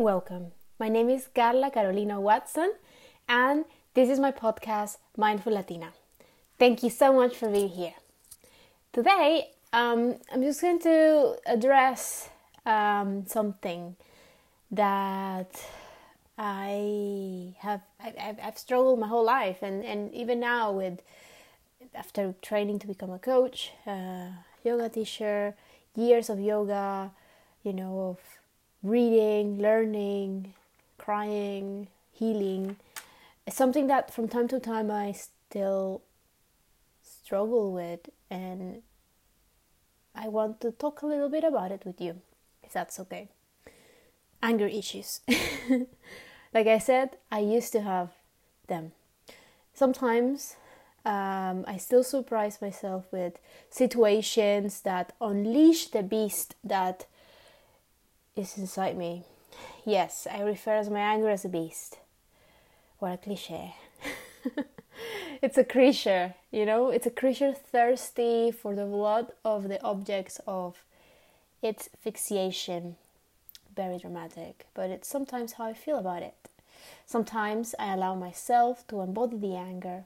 Welcome. My name is Carla Carolina Watson, and this is my podcast, Mindful Latina. Thank you so much for being here. Today, um, I'm just going to address um, something that I have I, have struggled my whole life, and, and even now with after training to become a coach, uh, yoga teacher, years of yoga, you know, of reading, learning, crying, healing. It's something that from time to time I still struggle with, and I want to talk a little bit about it with you, if that's okay. Anger issues. like I said, I used to have them. Sometimes um, I still surprise myself with situations that unleash the beast that is inside me. Yes, I refer as my anger as a beast. What a cliche. it's a creature, you know, it's a creature thirsty for the blood of the objects of its fixation. Very dramatic, but it's sometimes how I feel about it. Sometimes I allow myself to embody the anger,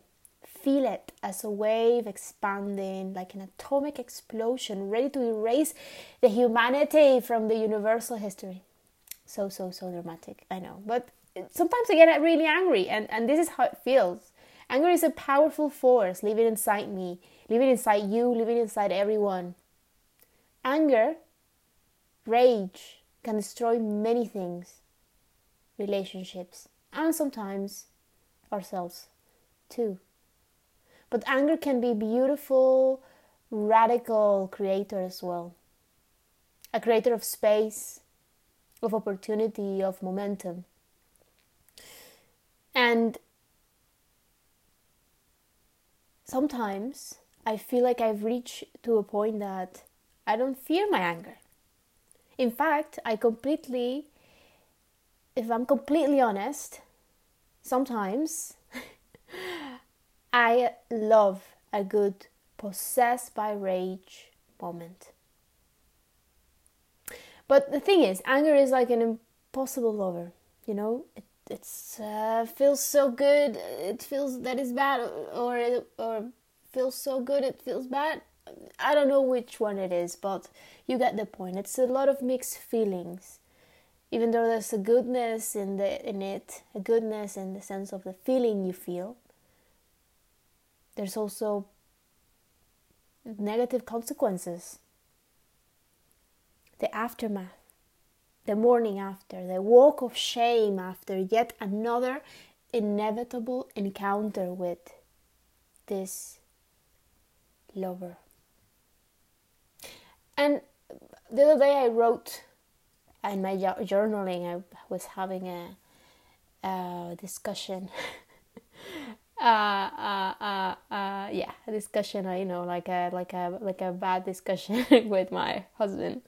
feel it as a wave expanding like an atomic explosion ready to erase the humanity from the universal history. So, so, so dramatic, I know. But sometimes I get really angry, and, and this is how it feels. Anger is a powerful force living inside me, living inside you, living inside everyone. Anger, rage, can destroy many things relationships, and sometimes ourselves too. But anger can be beautiful, radical creator as well. A creator of space, of opportunity, of momentum. And sometimes I feel like I've reached to a point that I don't fear my anger. In fact, I completely, if I'm completely honest, sometimes I love a good possessed by rage moment. But the thing is, anger is like an impossible lover. You know, it it's uh, feels so good. It feels that is bad, or or feels so good. It feels bad. I don't know which one it is, but you get the point. It's a lot of mixed feelings. Even though there's a goodness in the in it, a goodness in the sense of the feeling you feel, there's also mm-hmm. negative consequences. The aftermath, the morning after, the walk of shame after yet another inevitable encounter with this lover. And the other day I wrote in my journaling, I was having a, a discussion uh, uh, uh, uh, yeah, a discussion. You know, like a like a like a bad discussion with my husband.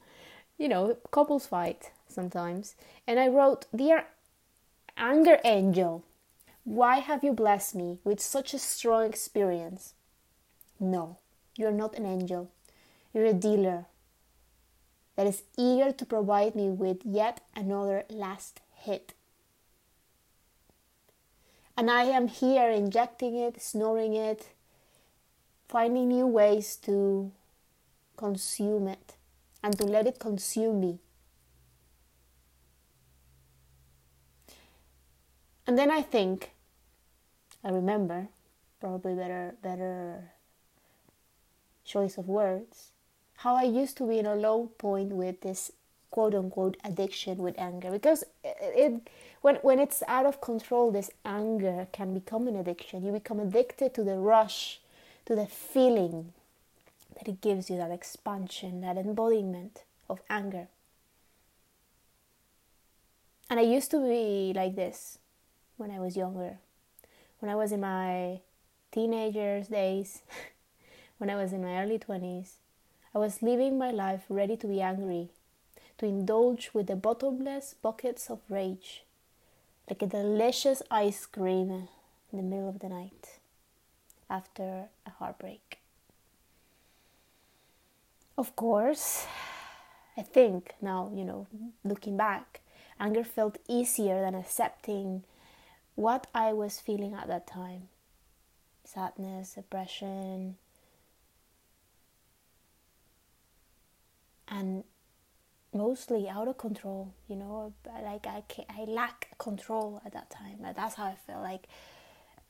You know, couples fight sometimes. And I wrote, "Dear anger angel, why have you blessed me with such a strong experience? No, you're not an angel. You're a dealer that is eager to provide me with yet another last hit and I am here injecting it, snoring it, finding new ways to consume it and to let it consume me. And then I think, I remember, probably better, better choice of words, how I used to be in a low point with this quote unquote addiction with anger because it, it when when it's out of control this anger can become an addiction. You become addicted to the rush to the feeling that it gives you that expansion that embodiment of anger. And i used to be like this when i was younger. When i was in my teenagers days when i was in my early 20s i was living my life ready to be angry to indulge with the bottomless buckets of rage, like a delicious ice cream in the middle of the night after a heartbreak. Of course, I think now, you know, looking back, anger felt easier than accepting what I was feeling at that time sadness, depression, and mostly out of control you know like i i lack control at that time that's how i feel like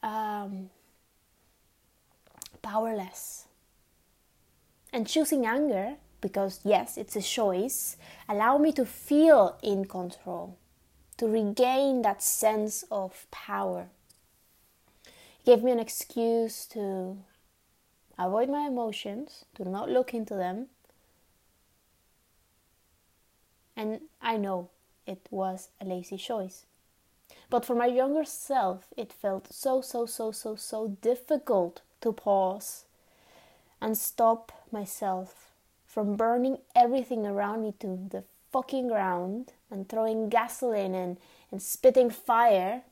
um, powerless. And choosing anger because yes it's a choice allow me to feel in control to regain that sense of power. It gave me an excuse to avoid my emotions to not look into them and I know it was a lazy choice. But for my younger self, it felt so, so, so, so, so difficult to pause and stop myself from burning everything around me to the fucking ground and throwing gasoline and, and spitting fire.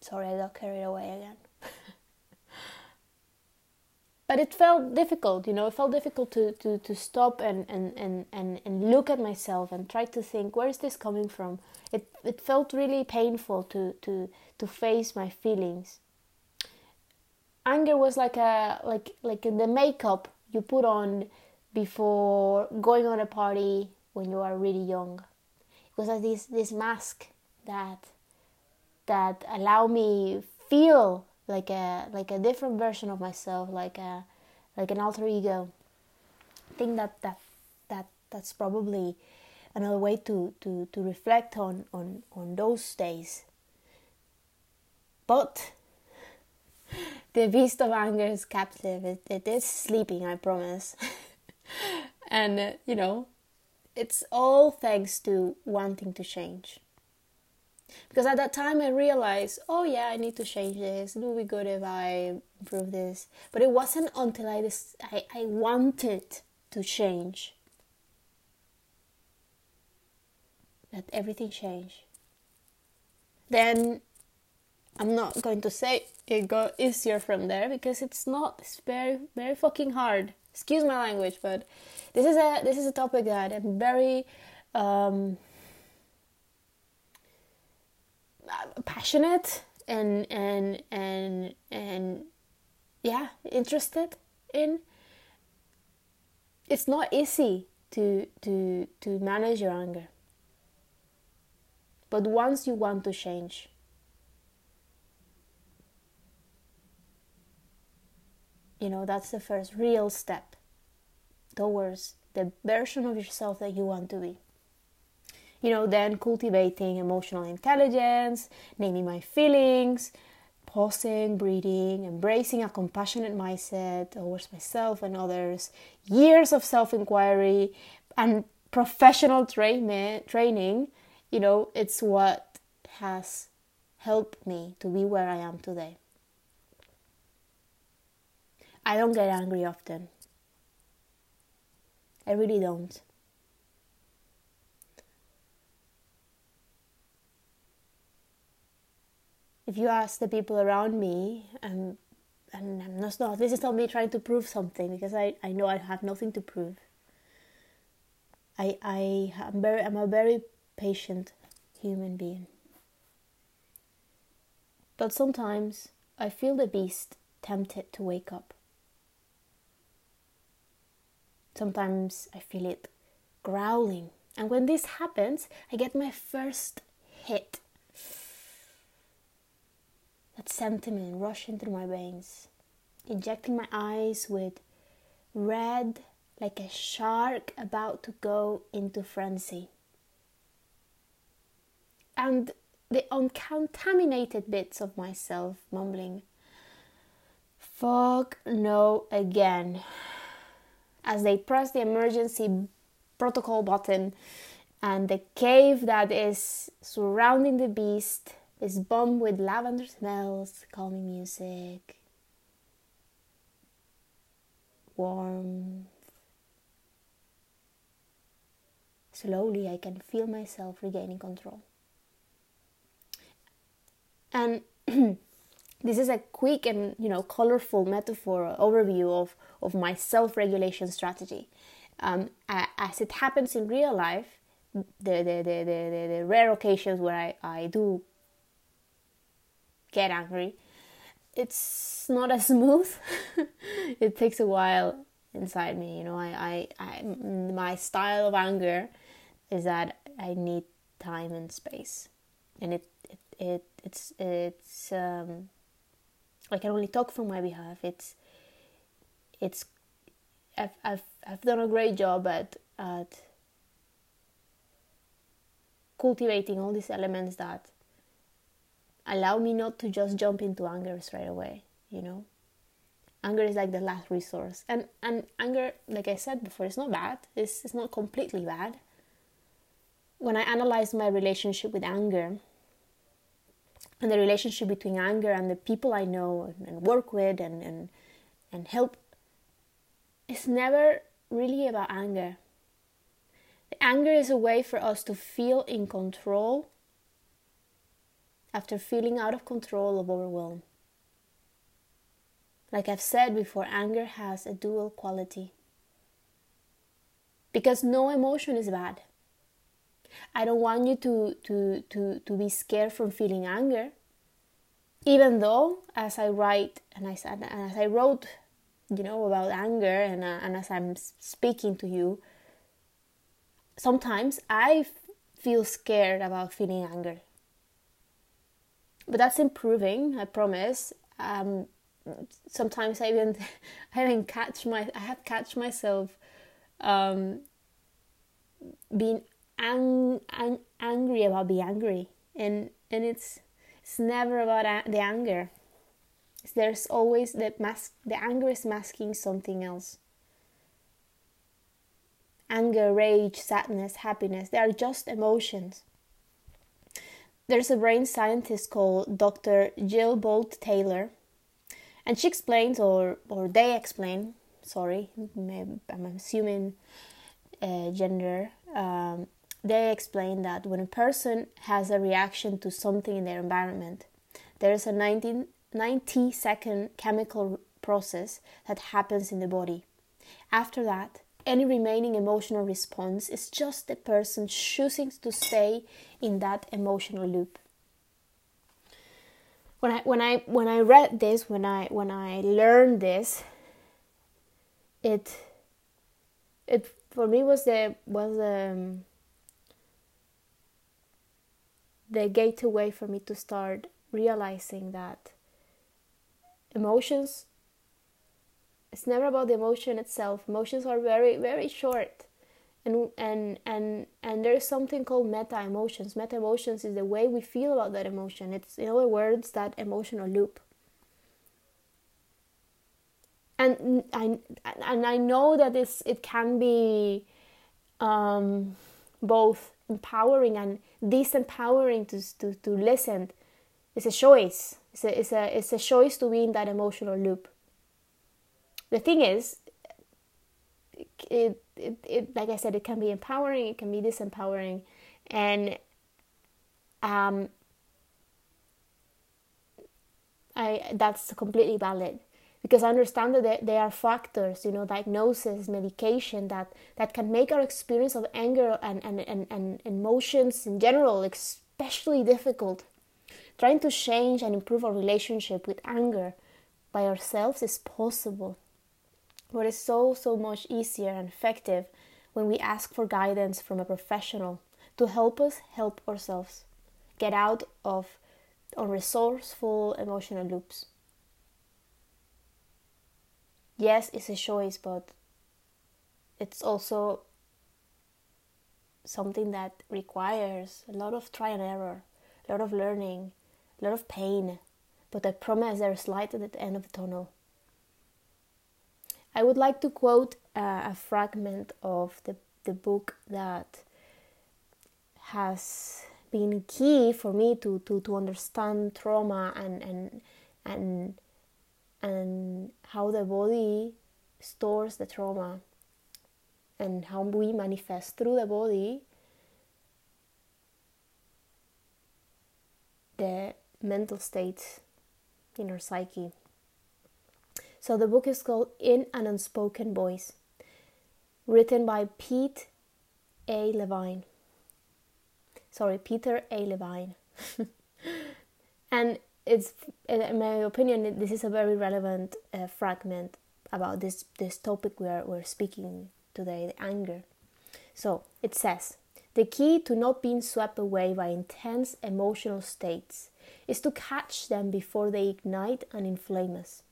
Sorry, I got carried away again but it felt difficult you know it felt difficult to, to, to stop and, and, and, and, and look at myself and try to think where is this coming from? It, it felt really painful to, to, to face my feelings. Anger was like a like like the makeup you put on before going on a party when you are really young. It was like this this mask that that allow me feel like a like a different version of myself, like a like an alter ego. I think that that that that's probably another way to to to reflect on on on those days. But the beast of anger is captive. It, it is sleeping, I promise. and uh, you know, it's all thanks to wanting to change because at that time I realized, oh yeah, I need to change this. It would be good if I improve this. But it wasn't until I this I, I wanted to change that everything changed. Then I'm not going to say it got easier from there because it's not. It's very very fucking hard. Excuse my language, but this is a this is a topic that I'm very um, passionate and and and and yeah interested in. It's not easy to to to manage your anger. But once you want to change you know that's the first real step towards the version of yourself that you want to be you know, then cultivating emotional intelligence, naming my feelings, pausing, breathing, embracing a compassionate mindset towards myself and others, years of self inquiry, and professional train- training, you know, it's what has helped me to be where I am today. I don't get angry often. I really don't. If you ask the people around me, and and I'm not, not this is not me trying to prove something because I, I know I have nothing to prove. I I am very I'm a very patient human being. But sometimes I feel the beast tempted to wake up. Sometimes I feel it growling. And when this happens, I get my first hit that sentiment rushing through my veins, injecting my eyes with red like a shark about to go into frenzy. And the uncontaminated bits of myself mumbling, fuck no again, as they press the emergency protocol button and the cave that is surrounding the beast is bomb with lavender smells, calming music, warmth. Slowly, I can feel myself regaining control. And this is a quick and you know colorful metaphor overview of, of my self-regulation strategy. um, as it happens in real life, the, the, the, the, the, rare occasions where I, I do get angry, it's not as smooth. it takes a while inside me. You know, I, I, I, my style of anger is that I need time and space, and it, it, it it's, it's, um, I can only talk for my behalf. It's, it's, I've, I've, I've done a great job at, at cultivating all these elements that allow me not to just jump into anger straight away, you know? Anger is like the last resource. And and anger, like I said before, it's not bad. It's it's not completely bad. When I analyze my relationship with anger and the relationship between anger and the people I know and work with and, and and help, it's never really about anger. The anger is a way for us to feel in control after feeling out of control of overwhelm. Like I've said before, anger has a dual quality. Because no emotion is bad. I don't want you to, to, to, to be scared from feeling anger. Even though, as I write and I and as I wrote, you know, about anger, and, uh, and as I'm speaking to you, sometimes I feel scared about feeling anger but that's improving. I promise. Um, sometimes I even I even catch my I have catch myself um, being ang- ang- angry about being angry, and and it's it's never about a- the anger. There's always the mask. The anger is masking something else. Anger, rage, sadness, happiness, they are just emotions there's a brain scientist called Dr. Jill Bolte Taylor, and she explains, or or they explain. Sorry, I'm assuming uh, gender. Um, they explain that when a person has a reaction to something in their environment, there is a 19, 90 second chemical process that happens in the body. After that, any remaining emotional response is just the person choosing to stay in that emotional loop. When I when I when I read this, when I when I learned this, it it for me was the was um, the gateway for me to start realizing that emotions it's never about the emotion itself. Emotions are very very short. And and and and there's something called meta emotions meta emotions is the way we feel about that emotion. It's in other words that emotional loop. And I and I know that it's it can be um, both empowering and disempowering to, to, to listen. It's a choice. It's a, it's a it's a choice to be in that emotional loop the thing is, it, it, it like I said, it can be empowering, it can be disempowering, and um, I that's completely valid because I understand that there are factors, you know, diagnosis, medication that, that can make our experience of anger and, and, and, and emotions in general especially difficult. Trying to change and improve our relationship with anger by ourselves is possible. But it's so, so much easier and effective when we ask for guidance from a professional to help us help ourselves get out of unresourceful emotional loops. Yes, it's a choice, but it's also something that requires a lot of try and error, a lot of learning, a lot of pain. But I promise there's light at the end of the tunnel. I would like to quote uh, a fragment of the, the book that has been key for me to, to, to understand trauma and, and, and, and how the body stores the trauma and how we manifest through the body the mental states in our psyche. So the book is called In an Unspoken Voice. written by Pete A. Levine. Sorry, Peter A. Levine. and it's, in my opinion, this is a very relevant uh, fragment about this, this topic we are, we're speaking today the anger. So it says the key to not being swept away by intense emotional states is to catch them before they ignite and inflame us.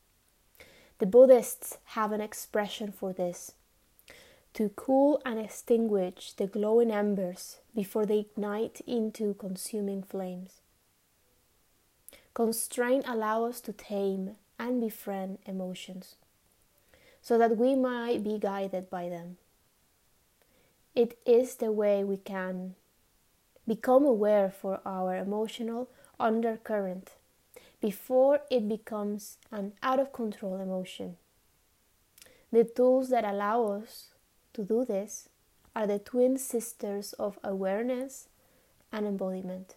The Buddhists have an expression for this to cool and extinguish the glowing embers before they ignite into consuming flames. Constraint allows us to tame and befriend emotions so that we might be guided by them. It is the way we can become aware for our emotional undercurrent before it becomes an out of control emotion. The tools that allow us to do this are the twin sisters of awareness and embodiment.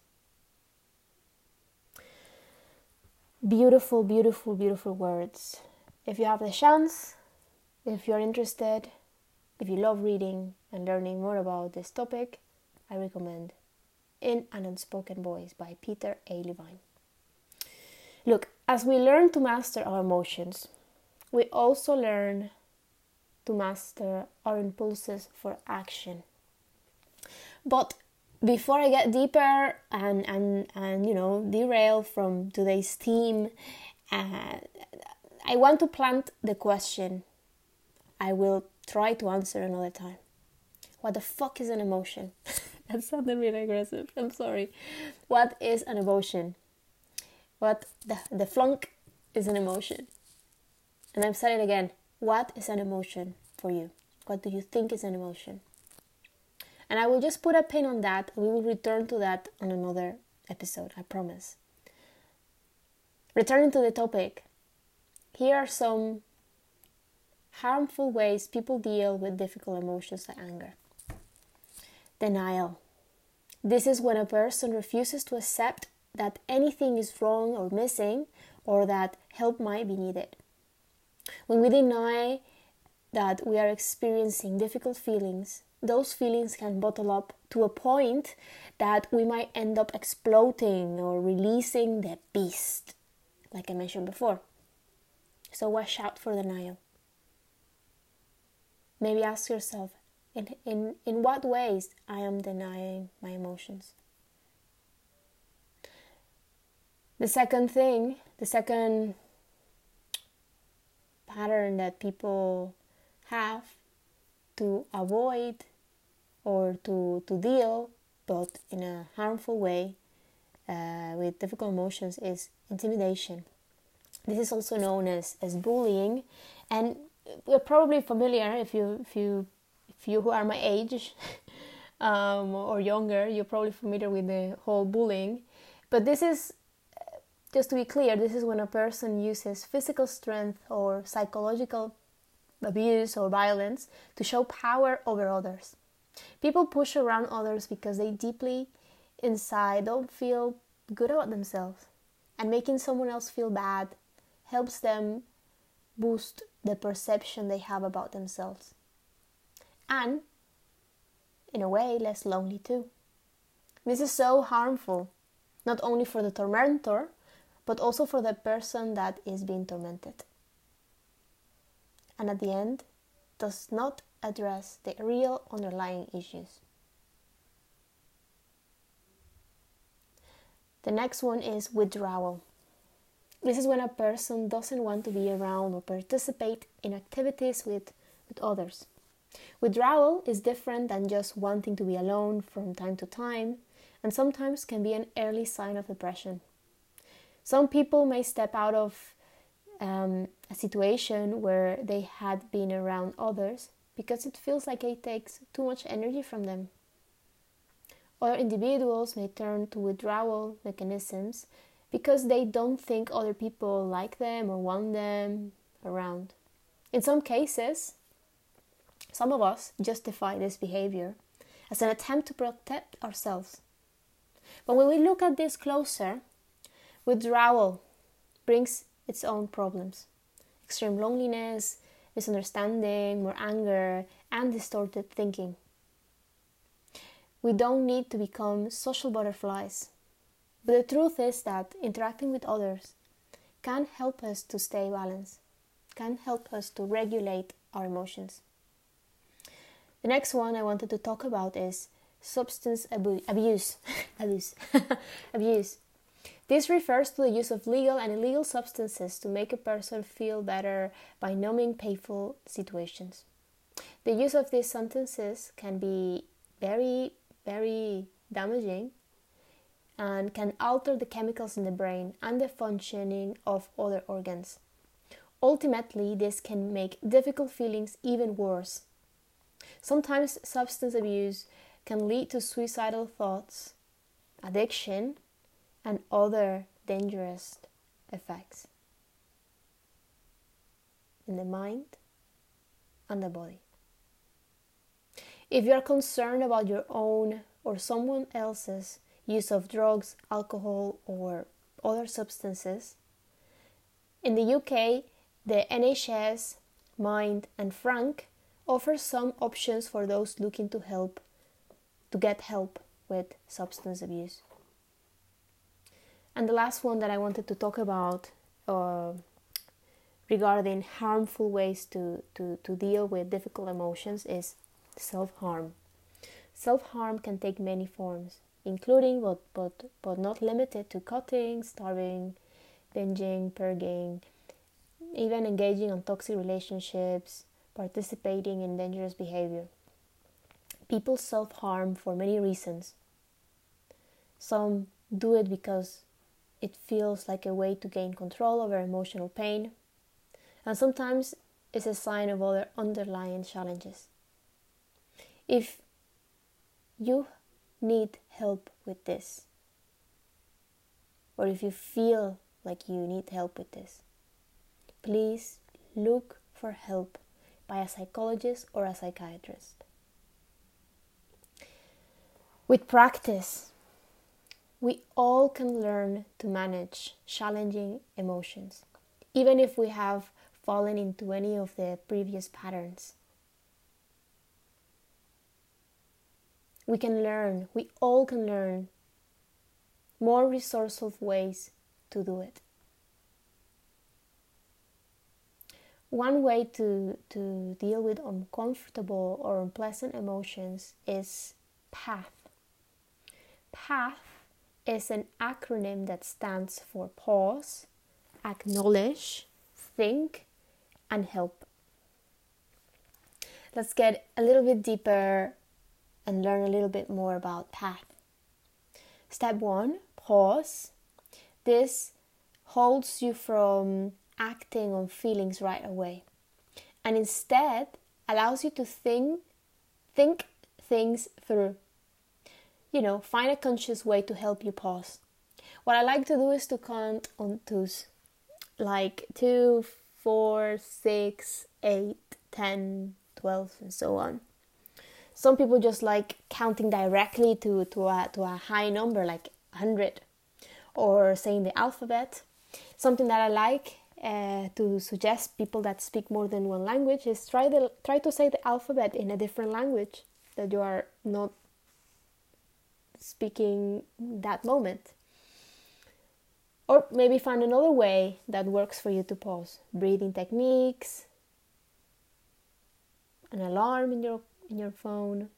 Beautiful, beautiful, beautiful words. If you have the chance, if you're interested, if you love reading and learning more about this topic, I recommend In an Unspoken Voice by Peter A. Levine. Look, as we learn to master our emotions, we also learn to master our impulses for action. But before I get deeper and, and, and you know derail from today's theme, uh, I want to plant the question I will try to answer another time. What the fuck is an emotion? that sounded really aggressive. I'm sorry. What is an emotion? What the, the flunk is an emotion. And I'm it again. What is an emotion for you? What do you think is an emotion? And I will just put a pin on that. We will return to that on another episode, I promise. Returning to the topic, here are some harmful ways people deal with difficult emotions like anger. Denial. This is when a person refuses to accept that anything is wrong or missing or that help might be needed. When we deny that we are experiencing difficult feelings, those feelings can bottle up to a point that we might end up exploding or releasing the beast, like I mentioned before. So watch out for denial. Maybe ask yourself in, in, in what ways I am denying my emotions. The second thing, the second pattern that people have to avoid or to, to deal, but in a harmful way, uh, with difficult emotions is intimidation. This is also known as, as bullying, and we're probably familiar if you if you if you who are my age um, or younger, you're probably familiar with the whole bullying. But this is just to be clear, this is when a person uses physical strength or psychological abuse or violence to show power over others. People push around others because they deeply inside don't feel good about themselves, and making someone else feel bad helps them boost the perception they have about themselves. And, in a way, less lonely too. This is so harmful, not only for the tormentor, but also for the person that is being tormented. And at the end, does not address the real underlying issues. The next one is withdrawal. This is when a person doesn't want to be around or participate in activities with, with others. Withdrawal is different than just wanting to be alone from time to time and sometimes can be an early sign of depression. Some people may step out of um, a situation where they had been around others because it feels like it takes too much energy from them. Other individuals may turn to withdrawal mechanisms because they don't think other people like them or want them around. In some cases, some of us justify this behavior as an attempt to protect ourselves. But when we look at this closer, withdrawal brings its own problems extreme loneliness, misunderstanding, more anger, and distorted thinking. We don't need to become social butterflies. But the truth is that interacting with others can help us to stay balanced, can help us to regulate our emotions. The next one I wanted to talk about is substance abu- abuse. abuse. abuse. This refers to the use of legal and illegal substances to make a person feel better by numbing painful situations. The use of these substances can be very, very damaging and can alter the chemicals in the brain and the functioning of other organs. Ultimately, this can make difficult feelings even worse. Sometimes substance abuse can lead to suicidal thoughts, addiction, and other dangerous effects in the mind and the body. If you are concerned about your own or someone else's use of drugs, alcohol, or other substances, in the UK, the NHS, Mind, and Frank offer some options for those looking to help to get help with substance abuse. And the last one that I wanted to talk about uh, regarding harmful ways to, to, to deal with difficult emotions is self harm. Self harm can take many forms, including but, but, but not limited to cutting, starving, binging, purging, even engaging on toxic relationships, participating in dangerous behavior. People self harm for many reasons. Some do it because it feels like a way to gain control over emotional pain, and sometimes it's a sign of other underlying challenges. If you need help with this, or if you feel like you need help with this, please look for help by a psychologist or a psychiatrist. With practice, we all can learn to manage challenging emotions, even if we have fallen into any of the previous patterns. We can learn, we all can learn more resourceful ways to do it. One way to, to deal with uncomfortable or unpleasant emotions is PATH. PATH is an acronym that stands for pause, acknowledge, think, and help. Let's get a little bit deeper and learn a little bit more about PATH. Step one pause. This holds you from acting on feelings right away and instead allows you to think think things through you know, find a conscious way to help you pause. What I like to do is to count on twos, like two, four, six, eight, ten, twelve, and so on. Some people just like counting directly to, to, a, to a high number, like 100, or saying the alphabet. Something that I like uh, to suggest people that speak more than one language is try, the, try to say the alphabet in a different language that you are not speaking that moment. Or maybe find another way that works for you to pause. Breathing techniques, an alarm in your in your phone,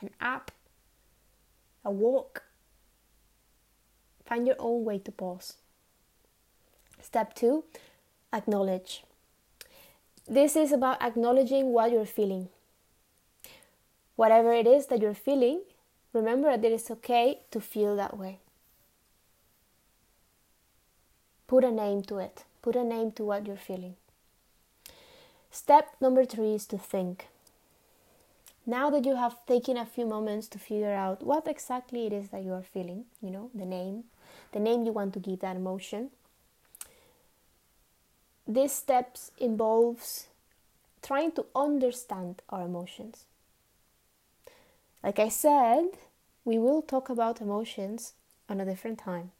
an app, a walk. Find your own way to pause. Step 2, acknowledge. This is about acknowledging what you're feeling. Whatever it is that you're feeling, Remember that it is okay to feel that way. Put a name to it. Put a name to what you're feeling. Step number three is to think. Now that you have taken a few moments to figure out what exactly it is that you are feeling, you know, the name, the name you want to give that emotion, these steps involves trying to understand our emotions. Like I said, we will talk about emotions on a different time.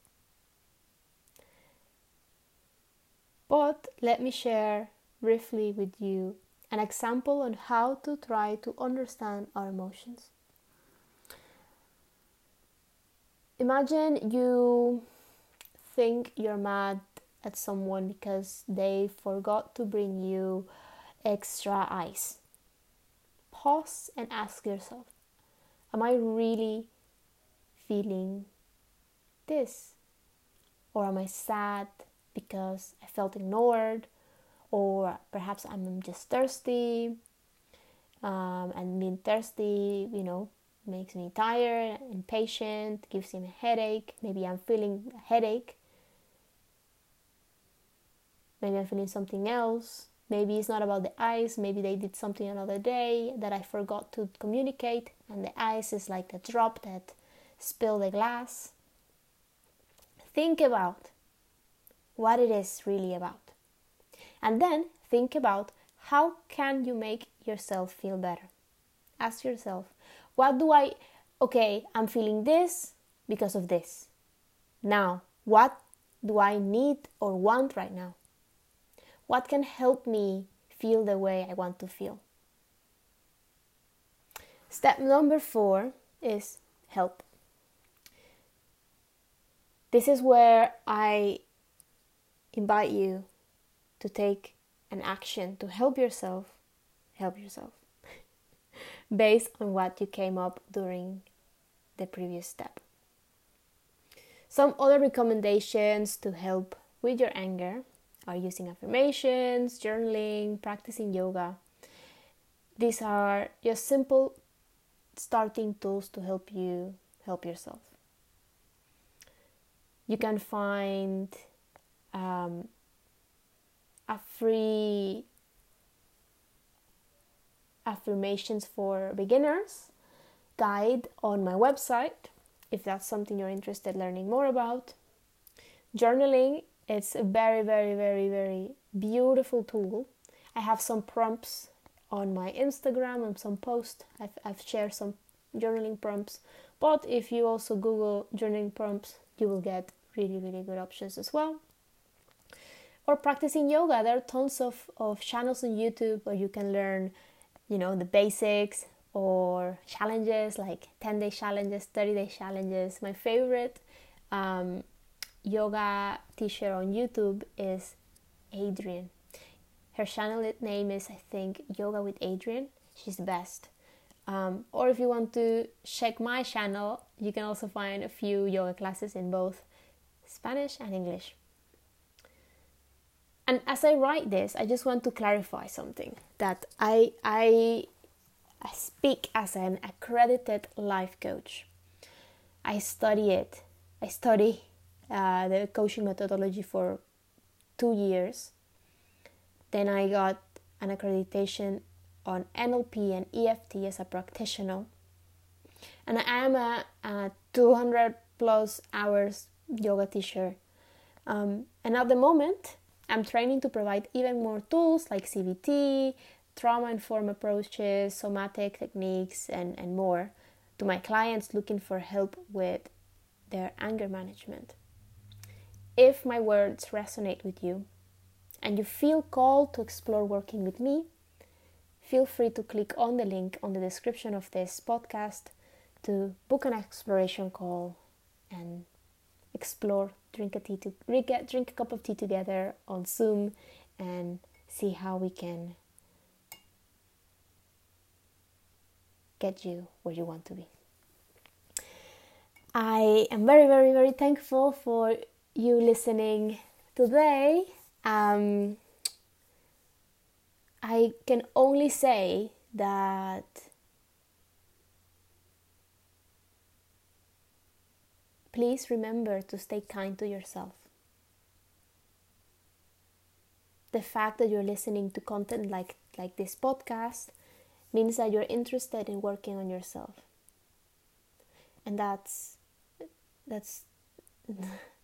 But let me share briefly with you an example on how to try to understand our emotions. Imagine you think you're mad at someone because they forgot to bring you extra ice. Pause and ask yourself Am I really feeling this? Or am I sad because I felt ignored? Or perhaps I'm just thirsty. Um, and being thirsty, you know, makes me tired, impatient, gives me a headache. Maybe I'm feeling a headache. Maybe I'm feeling something else. Maybe it's not about the ice. Maybe they did something another day that I forgot to communicate, and the ice is like the drop that spilled the glass. Think about what it is really about. And then think about how can you make yourself feel better? Ask yourself, what do I okay, I'm feeling this because of this. Now, what do I need or want right now? What can help me feel the way I want to feel? Step number four is help. This is where I invite you to take an action to help yourself help yourself based on what you came up during the previous step. Some other recommendations to help with your anger are using affirmations, journaling, practicing yoga. These are just simple starting tools to help you help yourself. You can find um, a free affirmations for beginners guide on my website if that's something you're interested learning more about. Journaling it's a very, very, very, very beautiful tool. I have some prompts on my Instagram and some posts. I've, I've shared some journaling prompts. But if you also Google journaling prompts, you will get really, really good options as well. Or practicing yoga. There are tons of, of channels on YouTube where you can learn, you know, the basics or challenges like 10 day challenges, 30 day challenges. My favorite um, yoga teacher on YouTube is Adriene. Her channel name is, I think, Yoga with Adriene. She's the best. Um, or if you want to check my channel, you can also find a few yoga classes in both Spanish and English. And as I write this, I just want to clarify something that I, I, I speak as an accredited life coach. I study it. I study uh, the coaching methodology for two years. Then I got an accreditation on NLP and EFT as a practitioner. And I am a, a 200 plus hours yoga teacher. Um, and at the moment, I'm training to provide even more tools like CBT, trauma informed approaches, somatic techniques, and, and more to my clients looking for help with their anger management. If my words resonate with you and you feel called to explore working with me, feel free to click on the link on the description of this podcast to book an exploration call and explore, drink a tea to drink a cup of tea together on Zoom and see how we can get you where you want to be. I am very, very, very thankful for you listening today. Um, I can only say that please remember to stay kind to yourself. The fact that you're listening to content like, like this podcast means that you're interested in working on yourself. And that's that's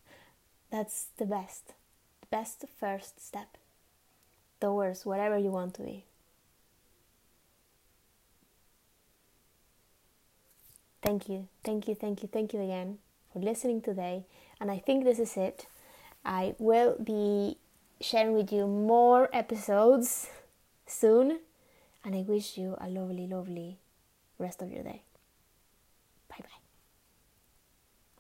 That's the best, the best first step towards whatever you want to be. Thank you, thank you, thank you, thank you again for listening today. And I think this is it. I will be sharing with you more episodes soon. And I wish you a lovely, lovely rest of your day.